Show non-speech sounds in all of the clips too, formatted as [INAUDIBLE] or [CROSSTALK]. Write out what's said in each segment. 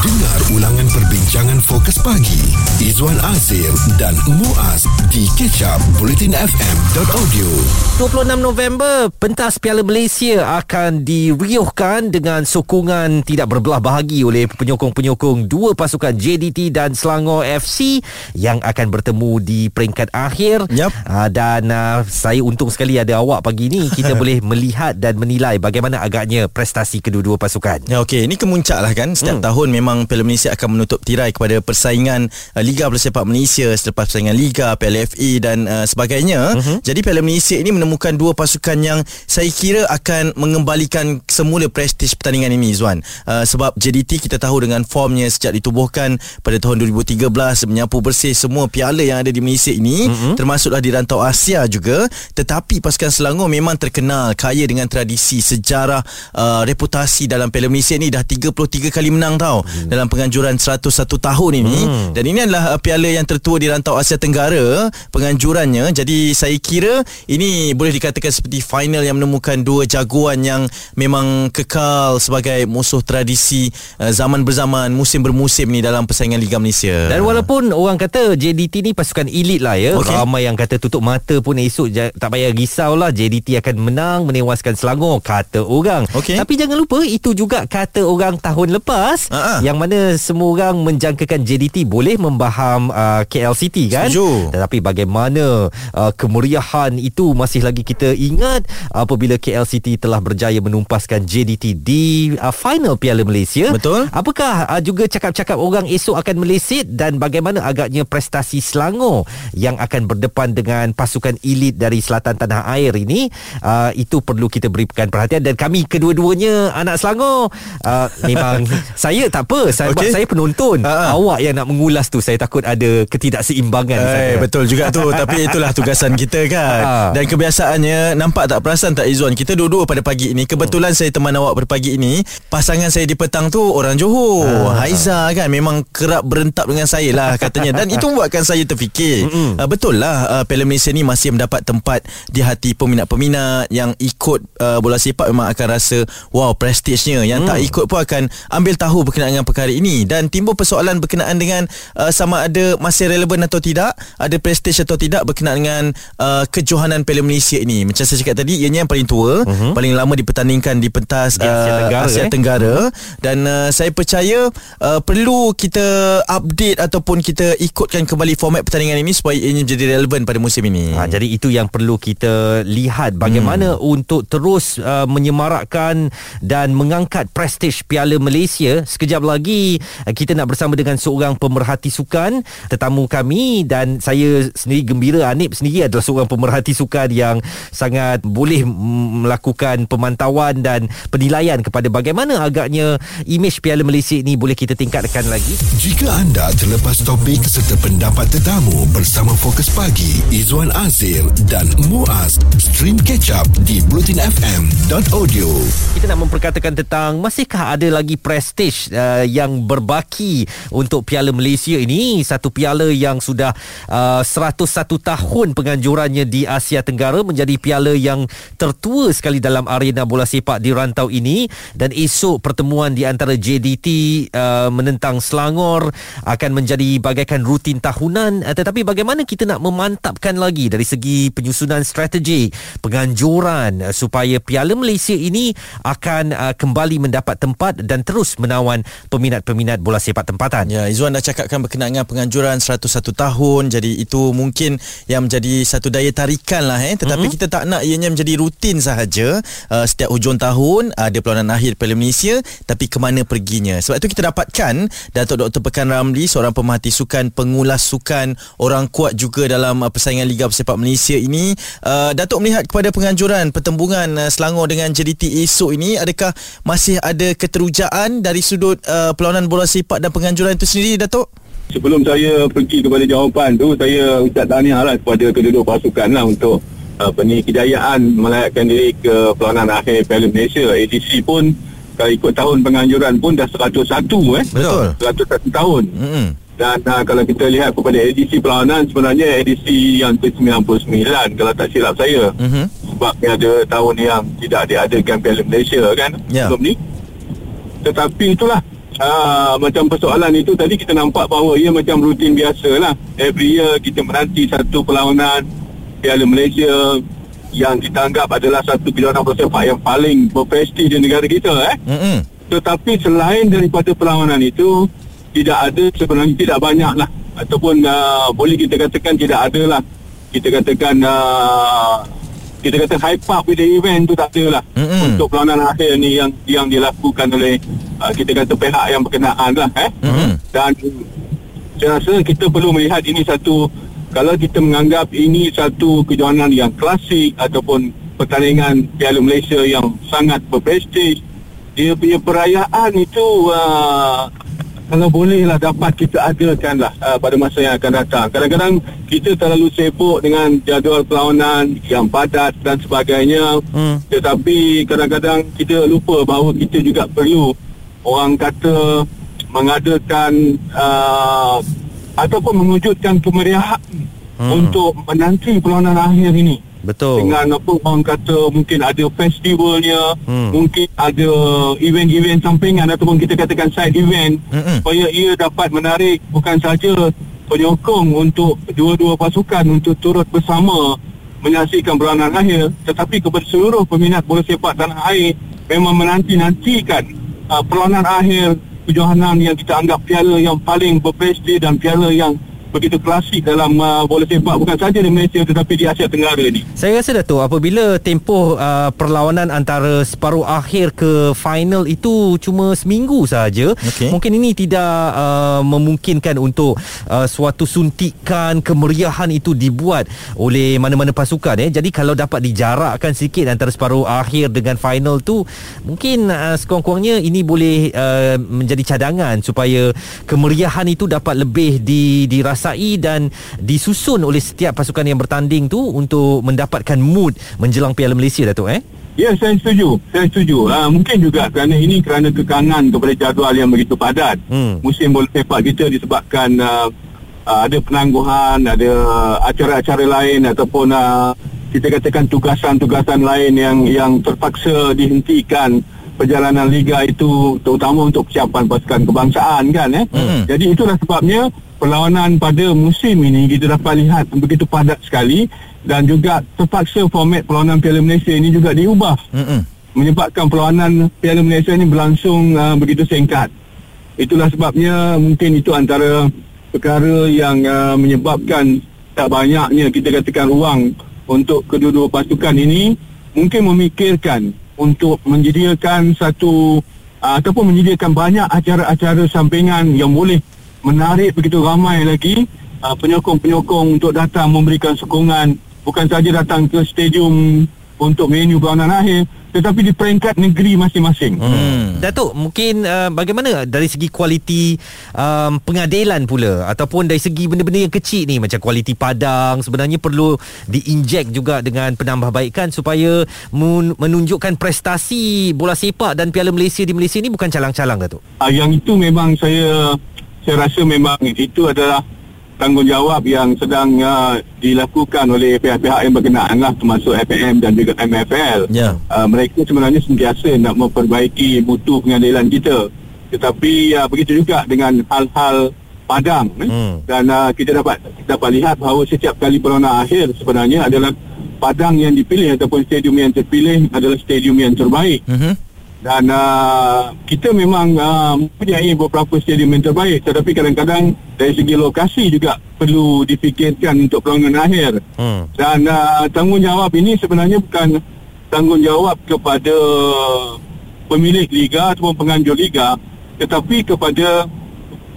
Dengar ulangan perbincangan fokus pagi Izwan Azir dan Muaz di kecap bulletinfm.audio 26 November, pentas Piala Malaysia akan diriuhkan dengan sokongan tidak berbelah bahagi oleh penyokong-penyokong dua pasukan JDT dan Selangor FC yang akan bertemu di peringkat akhir. Yap. Uh, dan uh, saya untung sekali ada awak pagi ni. Kita [LAUGHS] boleh melihat dan menilai bagaimana agaknya prestasi kedua-dua pasukan. Ya okey, ini kemuncak lah kan. Setiap hmm. tahun memang Piala Malaysia akan menutup tirai kepada persaingan uh, Liga Bola Sepak Malaysia selepas persaingan Liga, Piala FA dan uh, sebagainya. Uh-huh. Jadi Piala Malaysia ini menemukan dua pasukan yang saya kira akan mengembalikan semula prestij pertandingan ini Zuan. Uh, sebab JDT kita tahu dengan formnya sejak ditubuhkan pada tahun 2013 menyapu bersih semua piala yang ada di Malaysia ini uh-huh. termasuklah di rantau Asia juga. Tetapi pasukan Selangor memang terkenal kaya dengan tradisi sejarah uh, reputasi dalam Piala Malaysia ini dah 33 kali menang tau hmm. dalam penganjuran 101 tahun ini hmm. dan ini adalah uh, piala yang tertua di rantau Asia Tenggara penganjurannya jadi saya kira ini boleh dikatakan seperti final yang menemukan dua jagoan yang memang kekal sebagai musuh tradisi uh, zaman berzaman musim bermusim ni dalam persaingan Liga Malaysia dan walaupun orang kata JDT ni pasukan elit lah ya okay. ramai yang kata tutup mata pun esok tak payah risau lah JDT akan menang menewaskan Selangor kata orang okay. tapi jangan lupa itu juga kata orang tahun lepas uh-huh. yang mana semua orang menjangkakan JDT boleh membaham uh, KL City kan? Setuju. tetapi bagaimana uh, kemeriahan itu masih lagi kita ingat apabila KL City telah berjaya menumpaskan JDT di uh, final Piala Malaysia. Betul. Apakah uh, juga cakap-cakap orang esok akan meleset dan bagaimana agaknya prestasi Selangor yang akan berdepan dengan pasukan elit dari selatan tanah air ini? Uh, itu perlu kita berikan perhatian. Dan kami kedua-duanya anak Selangor uh, memang [LAUGHS] saya tak apa saya okay. saya penonton. Uh-huh. awak yang nak mengulas tu saya takut ada ketidakseimbangan hey, betul juga tu. [LAUGHS] Tapi itulah tugasan kita kan. Uh. dan kebiasaannya nampak tak perasan tak Izzuan? Kita dua-dua pada pagi ini. Kebetulan uh. saya teman awak pada pagi ini. Pasangan saya di petang tu orang Johor. Uh. Haiza kan? Memang kerap berentap dengan saya lah katanya. Dan itu membuatkan saya terfikir. Uh, betul lah uh, Piala Malaysia ni masih mendapat tempat di hati peminat-peminat yang ikut uh, bola sepak. Memang akan rasa wow prestigenya. Yang hmm. tak ikut pun akan ambil tahu berkenaan dengan perkara ini dan timbul persoalan berkenaan dengan uh, sama ada masih relevan atau tidak ada prestige atau tidak berkenaan dengan uh, kejohanan Piala Malaysia ini macam saya cakap tadi ianya yang paling tua uh-huh. paling lama dipertandingkan di pentas di Asia uh, Tenggara, Asia eh? Tenggara dan uh, saya percaya uh, perlu kita update ataupun kita ikutkan kembali format pertandingan ini supaya ianya menjadi relevan pada musim ini ha, jadi itu yang perlu kita lihat bagaimana hmm. untuk terus uh, menyemarakkan dan mengangkat prestij Piala Malaysia. Sekejap lagi uh, kita nak bersama dengan seorang pemerhati sukan tetamu kami. Dan saya sendiri gembira Anip sendiri adalah seorang pemerhati sukan yang sangat boleh melakukan pemantauan dan penilaian kepada bagaimana agaknya imej Piala Malaysia ini boleh kita tingkatkan lagi. Jika anda terlepas topik serta pendapat tetamu bersama Fokus Pagi Izwan Azir dan Muaz stream catch up di blutinfm.audio kita nak memperkatakan tentang masihkah ada lagi prestige uh, yang berbaki untuk Piala Malaysia ini. Satu piala yang sudah uh, 101 tahun penganjurannya di Asia Tenggara menjadi piala yang tertua sekali dalam arena bola sepak di rantau ini. Dan esok pertemuan di antara JDT uh, menentang Selangor akan menjadi bagaikan rutin tahunan. Uh, tetapi bagaimana kita nak memantapkan lagi dari segi penyusunan strategi penganjuran uh, supaya Piala Malaysia ini akan uh, kembali mendapat tempat dan terus menawan peminat-peminat bola sepak tempatan. Ya, Izwan dah cakapkan berkenaan dengan penganjuran 101 tahun. Jadi itu mungkin yang menjadi satu daya tarikan lah eh. Tetapi mm-hmm. kita tak nak ianya menjadi rutin sahaja. Uh, setiap hujung tahun ada perlawanan akhir Piala Malaysia tapi ke mana perginya. Sebab itu kita dapatkan Datuk Dr. Pekan Ramli seorang pemerhati sukan, pengulas sukan, orang kuat juga dalam uh, persaingan Liga Sepak Malaysia ini. Uh, Datuk melihat kepada penganjuran pertembungan uh, Selangor dengan JDT esok ini adakah masih ada keterujaan dari sudut uh, perlawanan bola sepak dan penganjuran itu sendiri Datuk? Sebelum saya pergi kepada jawapan tu saya ucap tahniah lah kepada kedua-dua pasukan lah untuk uh, ni kejayaan melayakkan diri ke perlawanan akhir Piala Malaysia. ADC pun kalau ikut tahun penganjuran pun dah 101 eh. Betul. 101 tahun. Mm-hmm. dan uh, kalau kita lihat kepada edisi perlawanan sebenarnya edisi yang ke-99 kalau tak silap saya. Mm-hmm. Sebab ada tahun yang tidak diadakan Piala Malaysia kan? Yeah. sebelum ni. Tetapi itulah uh, macam persoalan itu tadi kita nampak bahawa ia macam rutin biasa lah. Every year kita menanti satu perlawanan Piala Malaysia yang kita anggap adalah satu kejohanan bola sepak yang paling berprestij di negara kita eh. Mm-mm. Tetapi selain daripada perlawanan itu tidak ada sebenarnya tidak banyak lah ataupun uh, boleh kita katakan tidak ada lah kita katakan uh, kita kata hype up with the event tu tak ada lah Mm-mm. untuk perlawanan akhir ni yang yang dilakukan oleh uh, kita kata pihak yang berkenaan lah eh Mm-mm. dan saya rasa kita perlu melihat ini satu kalau kita menganggap ini satu kejohanan yang klasik ataupun pertandingan Piala Malaysia yang sangat berprestij dia punya perayaan itu uh, kalau bolehlah dapat kita adakan lah uh, pada masa yang akan datang. Kadang-kadang kita terlalu sibuk dengan jadual perlawanan yang padat dan sebagainya. Hmm. Tetapi kadang-kadang kita lupa bahawa kita juga perlu orang kata mengadakan uh, ataupun mewujudkan kemeriahan Hmm. untuk menanti perlawanan akhir ini Betul. dengan apa orang kata mungkin ada festivalnya Hmm. mungkin ada event-event sampingan ataupun kita katakan side event Mm-mm. supaya ia dapat menarik bukan saja penyokong untuk dua-dua pasukan untuk turut bersama menyaksikan perlawanan akhir tetapi kepada seluruh peminat bola sepak tanah air memang menanti-nantikan uh, perlawanan akhir kejohanan yang kita anggap piala yang paling berprestij dan piala yang begitu klasik dalam uh, bola sepak bukan saja di Malaysia tetapi di Asia Tenggara ni. Saya rasa Datuk apabila tempoh uh, perlawanan antara separuh akhir ke final itu cuma seminggu saja Okey. mungkin ini tidak uh, memungkinkan untuk uh, suatu suntikan kemeriahan itu dibuat oleh mana-mana pasukan eh jadi kalau dapat dijarakkan sikit antara separuh akhir dengan final tu mungkin uh, sekurang-kurangnya ini boleh uh, menjadi cadangan supaya kemeriahan itu dapat lebih di, dirasai dan disusun oleh setiap pasukan yang bertanding tu untuk mendapatkan mood menjelang Piala Malaysia Datuk eh Ya, saya setuju. Saya setuju. Uh, mungkin juga kerana ini kerana kekangan kepada jadual yang begitu padat. Hmm. Musim bola sepak kita disebabkan uh, uh, ada penangguhan, ada acara-acara lain ataupun uh, kita katakan tugasan-tugasan lain yang yang terpaksa dihentikan perjalanan liga itu terutama untuk persiapan pasukan kebangsaan kan eh. Hmm. Jadi itulah sebabnya perlawanan pada musim ini kita dapat lihat begitu padat sekali dan juga terpaksa format perlawanan Piala Malaysia ini juga diubah Mm-mm. menyebabkan perlawanan Piala Malaysia ini berlangsung uh, begitu singkat. Itulah sebabnya mungkin itu antara perkara yang uh, menyebabkan tak banyaknya kita katakan ruang untuk kedua-dua pasukan ini mungkin memikirkan untuk menyediakan satu uh, ataupun menyediakan banyak acara-acara sampingan yang boleh menarik begitu ramai lagi uh, penyokong-penyokong untuk datang memberikan sokongan bukan saja datang ke stadium untuk venue perlawanan akhir tetapi di peringkat negeri masing-masing. Hmm. Datuk mungkin uh, bagaimana dari segi kualiti um, pengadilan pula ataupun dari segi benda-benda yang kecil ni macam kualiti padang sebenarnya perlu diinjek juga dengan penambahbaikan supaya menunjukkan prestasi bola sepak dan Piala Malaysia di Malaysia ni bukan calang-calang Datuk. Uh, yang itu memang saya saya rasa memang itu adalah tanggungjawab yang sedang uh, dilakukan oleh pihak-pihak yang berkenaan lah termasuk FAM dan juga MFL. Ya. Uh, mereka sebenarnya sentiasa nak memperbaiki mutu pengadilan kita. Tetapi uh, begitu juga dengan hal-hal padang eh? Hmm. dan uh, kita dapat kita dapat lihat bahawa setiap kali perlawanan akhir sebenarnya adalah padang yang dipilih ataupun stadium yang terpilih adalah stadium yang terbaik Mhm. Dan uh, kita memang uh, mempunyai beberapa stadium yang terbaik tetapi kadang-kadang dari segi lokasi juga perlu difikirkan untuk perlawanan akhir Hmm. dan uh, tanggungjawab ini sebenarnya bukan tanggungjawab kepada pemilik liga ataupun penganjur liga tetapi kepada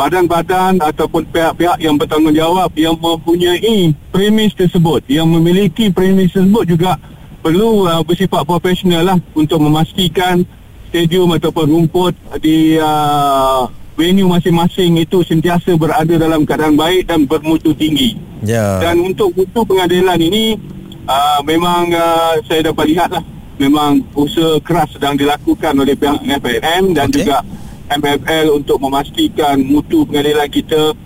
badan-badan ataupun pihak-pihak yang bertanggungjawab yang mempunyai premis tersebut yang memiliki premis tersebut juga perlu uh, bersifat profesional lah untuk memastikan stadium ataupun rumput di uh, venue masing-masing itu sentiasa berada dalam keadaan baik dan bermutu tinggi. Ya. Dan untuk mutu pengadilan ini uh, memang uh, saya dapat lihat lah memang usaha keras sedang dilakukan oleh pihak FNM dan okay. juga MFL untuk memastikan mutu pengadilan kita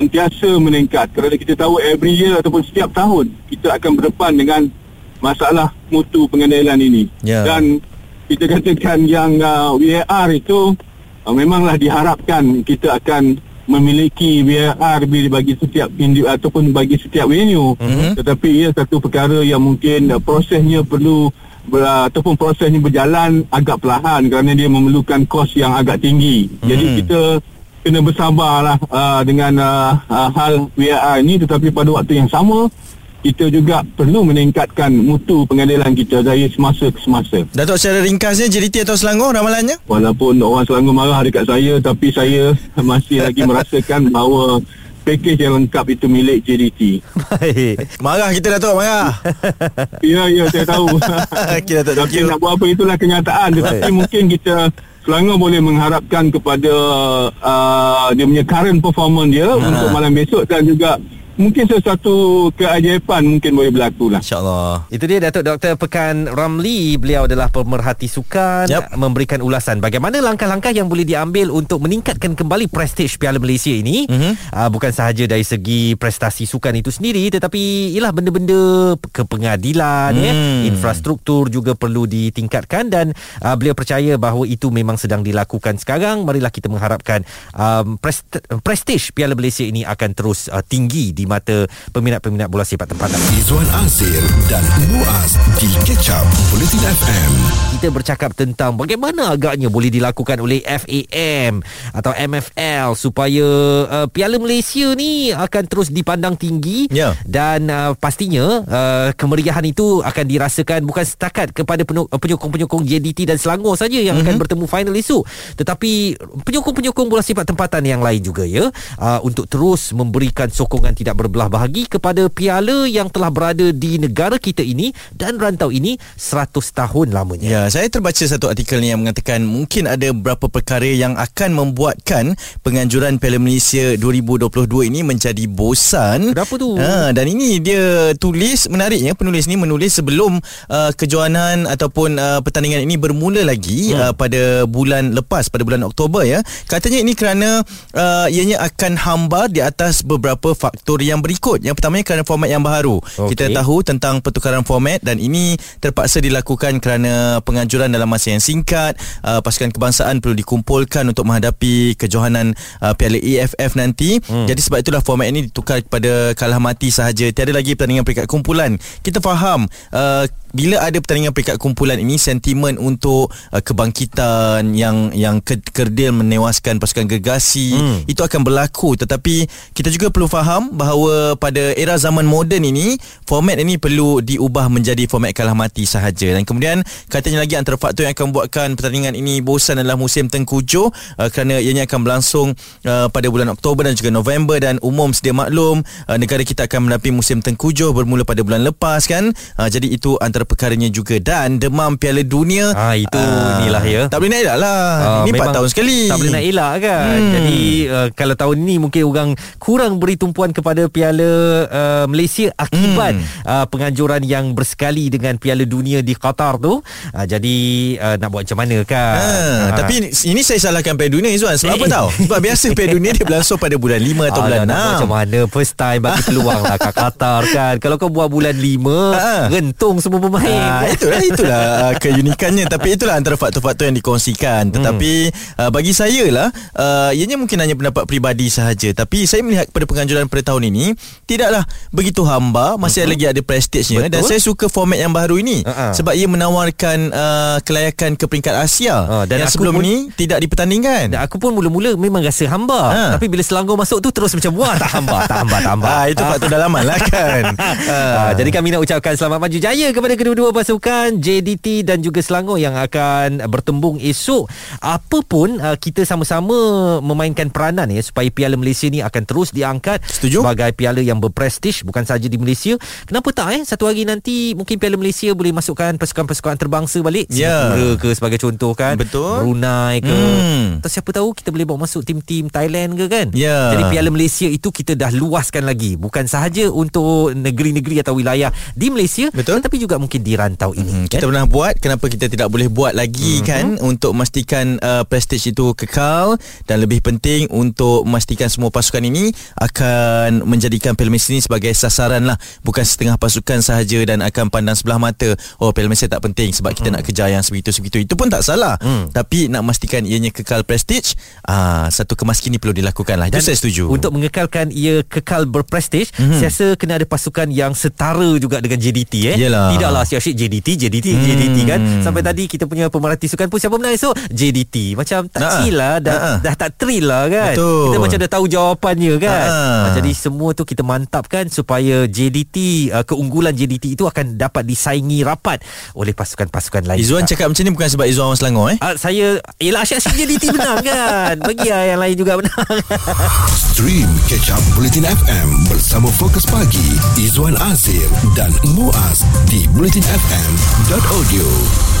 sentiasa meningkat kerana kita tahu every year ataupun setiap tahun kita akan berdepan dengan masalah mutu pengadilan ini Ya. dan kita katakan yang uh, VAR itu uh, memanglah diharapkan kita akan memiliki VAR bagi setiap indi, ataupun bagi setiap venue mm-hmm. tetapi ia satu perkara yang mungkin uh, prosesnya perlu ber, ataupun prosesnya berjalan agak perlahan kerana dia memerlukan kos yang agak tinggi mm-hmm. jadi kita kena bersabarlah uh, dengan uh, uh, hal VAR ini tetapi pada waktu yang sama kita juga perlu meningkatkan mutu pengadilan kita dari semasa ke semasa. Datuk secara ringkasnya JDT atau Selangor ramalannya? Walaupun orang Selangor marah dekat saya tapi saya [LAUGHS] masih lagi merasakan bahawa pakej yang lengkap itu milik JDT. Baik. Marah kita Datuk, marah. [LAUGHS] ya, ya saya tahu. [LAUGHS] kita tak Tapi nak buat apa itulah kenyataan tetapi mungkin kita Selangor boleh mengharapkan kepada uh, dia punya current performance dia ha. untuk malam besok dan juga mungkin sesuatu keajaiban mungkin boleh berlaku lah. InsyaAllah. Itu dia Datuk Dr. Pekan Ramli. Beliau adalah pemerhati sukan yep. memberikan ulasan bagaimana langkah-langkah yang boleh diambil untuk meningkatkan kembali prestij Piala Malaysia ini. Mm-hmm. Uh, bukan sahaja dari segi prestasi sukan itu sendiri tetapi ialah benda-benda kepengadilan mm. ya, infrastruktur juga perlu ditingkatkan dan uh, beliau percaya bahawa itu memang sedang dilakukan sekarang. Marilah kita mengharapkan um, prest- prestij Piala Malaysia ini akan terus uh, tinggi di mata peminat-peminat bola sepak tempatan. Izwan Azir dan Muaz di Ketchup Politin FM. Kita bercakap tentang bagaimana agaknya boleh dilakukan oleh FAM atau MFL supaya uh, Piala Malaysia ni akan terus dipandang tinggi Ya. dan uh, pastinya uh, kemeriahan itu akan dirasakan bukan setakat kepada uh, penyokong-penyokong JDT dan Selangor saja yang mm-hmm. akan bertemu final esok tetapi penyokong-penyokong bola sepak tempatan yang lain juga ya uh, untuk terus memberikan sokongan tidak berbelah bahagi kepada piala yang telah berada di negara kita ini dan rantau ini 100 tahun lamanya. Ya, saya terbaca satu artikel ni yang mengatakan mungkin ada beberapa perkara yang akan membuatkan penganjuran Piala Malaysia 2022 ini menjadi bosan. Kenapa tu? Ha, dan ini dia tulis menariknya penulis ni menulis sebelum uh, kejohanan ataupun uh, pertandingan ini bermula lagi hmm. uh, pada bulan lepas pada bulan Oktober ya. Katanya ini kerana uh, ianya akan hambar di atas beberapa faktor yang berikut. Yang pertamanya kerana format yang baharu. Okey. Kita tahu tentang pertukaran format dan ini terpaksa dilakukan kerana penganjuran dalam masa yang singkat. Uh, pasukan kebangsaan perlu dikumpulkan untuk menghadapi kejohanan uh, Piala AFF nanti. Hmm. Jadi sebab itulah format ini ditukar kepada kalah mati sahaja. Tiada lagi pertandingan peringkat kumpulan. Kita faham uh, bila ada pertandingan peringkat kumpulan ini sentimen untuk uh, kebangkitan yang yang ke- kerdil menewaskan pasukan gergasi hmm. itu akan berlaku. Tetapi kita juga perlu faham bahawa pada era zaman moden ini format ini perlu diubah menjadi format kalah mati sahaja. Dan kemudian katanya lagi antara faktor yang akan membuatkan pertandingan ini bosan adalah musim tengkujuh uh, kerana ianya akan berlangsung uh, pada bulan Oktober dan juga November. Dan umum sedia maklum uh, negara kita akan menghadapi musim tengkujuh bermula pada bulan lepas kan? Uh, jadi itu antara perkaranya juga dan demam Piala Dunia Ah itu uh, inilah ya. tak boleh nak elak lah Ah, ini 4 memang tahun sekali Tak boleh nak elak kan hmm. Jadi uh, Kalau tahun ni Mungkin orang Kurang beri tumpuan Kepada Piala uh, Malaysia Akibat hmm. uh, Penganjuran yang bersekali Dengan Piala Dunia Di Qatar tu uh, Jadi uh, Nak buat macam mana kan Ha, Ah. Tapi ini saya salahkan Piala Dunia Izzuan Sebab apa Eh. tahu [LAUGHS] Sebab biasa Piala Dunia Dia berlangsung pada bulan 5 atau bulan Alah, nak buat macam 6 mana First time bagi peluang lah Kat Qatar kan Kalau kau buat bulan 5 Ah. Rentung semua pemain Ah, itulah itulah uh, keunikannya. Tapi itulah antara faktor-faktor yang dikongsikan. Tetapi uh, bagi saya lah uh, ianya mungkin hanya pendapat peribadi sahaja. Tapi saya melihat kepada penganjuran pada tahun ini tidaklah begitu hamba masih Mhm. lagi ada prestige-nya. Betul. dan saya suka format yang baru ini. Ah. sebab ia menawarkan uh, kelayakan ke peringkat Asia. Ah, dan yang sebelum pun- ini tidak dipertandingkan. Dan aku pun mula-mula memang rasa hamba. Ha. Tapi bila Selangor masuk tu Terus macam Wah tak hamba Tak hamba tak hamba. [LAUGHS] Ah, itu faktor dalaman lah kan? [LAUGHS] Ah, jadi kami nak ucapkan selamat maju jaya kepada kedua-dua pasukan JDT dan juga Selangor yang akan bertembung esok. Apapun uh, kita sama-sama memainkan peranan ya supaya Piala Malaysia ni akan terus diangkat Setuju. sebagai piala yang berprestij bukan sahaja di Malaysia. Kenapa tak eh satu hari nanti mungkin Piala Malaysia boleh masukkan pasukan-pasukan terbangsa balik Ya. Singapura ke sebagai contoh kan. Betul. Brunei ke. Hmm. Atau siapa tahu kita boleh bawa masuk tim-tim Thailand ke kan. Ya. Jadi Piala Malaysia itu kita dah luaskan lagi bukan sahaja untuk negeri-negeri atau wilayah di Malaysia Betul. tetapi juga mungkin mungkin di rantau ini. Hmm, kita kan? pernah buat Kenapa kita tidak boleh buat lagi mm-hmm. kan Untuk memastikan uh, Prestige itu kekal Dan lebih penting Untuk memastikan semua pasukan ini Akan menjadikan Malaysia ini Sebagai sasaran lah Bukan setengah pasukan sahaja Dan akan pandang sebelah mata Oh Malaysia tak penting Sebab kita mm. nak kejar yang sebegitu-sebegitu Itu pun tak salah mm. Tapi nak memastikan Ianya kekal Prestige uh, Satu kemas kini perlu dilakukan lah Itu saya setuju Untuk mengekalkan ia kekal berprestige mm-hmm. Saya rasa kena ada pasukan yang setara juga dengan JDT eh. Yelah. Tidaklah asyik-asyik JDT, JDT, mm. JDT kan Sampai tadi kita punya pemerhati sukan pun Siapa menang esok? JDT Macam tak Ha-ha. chill lah dah, Ha-ha. dah tak thrill lah kan Betul. Kita macam dah tahu jawapannya kan Ha-ha. Jadi semua tu kita mantapkan Supaya JDT uh, Keunggulan JDT itu akan dapat disaingi rapat Oleh pasukan-pasukan lain Izzuan Tak- cakap macam ni Bukan sebab Izzuan orang Selangor eh Ah, saya Yelah asyik-asyik JDT menang kan [LAUGHS] Bagi lah yang lain juga menang Stream Catch Up Bulletin FM bersama Fokus Pagi Izwan Azir dan Muaz di bulletinfm.audio.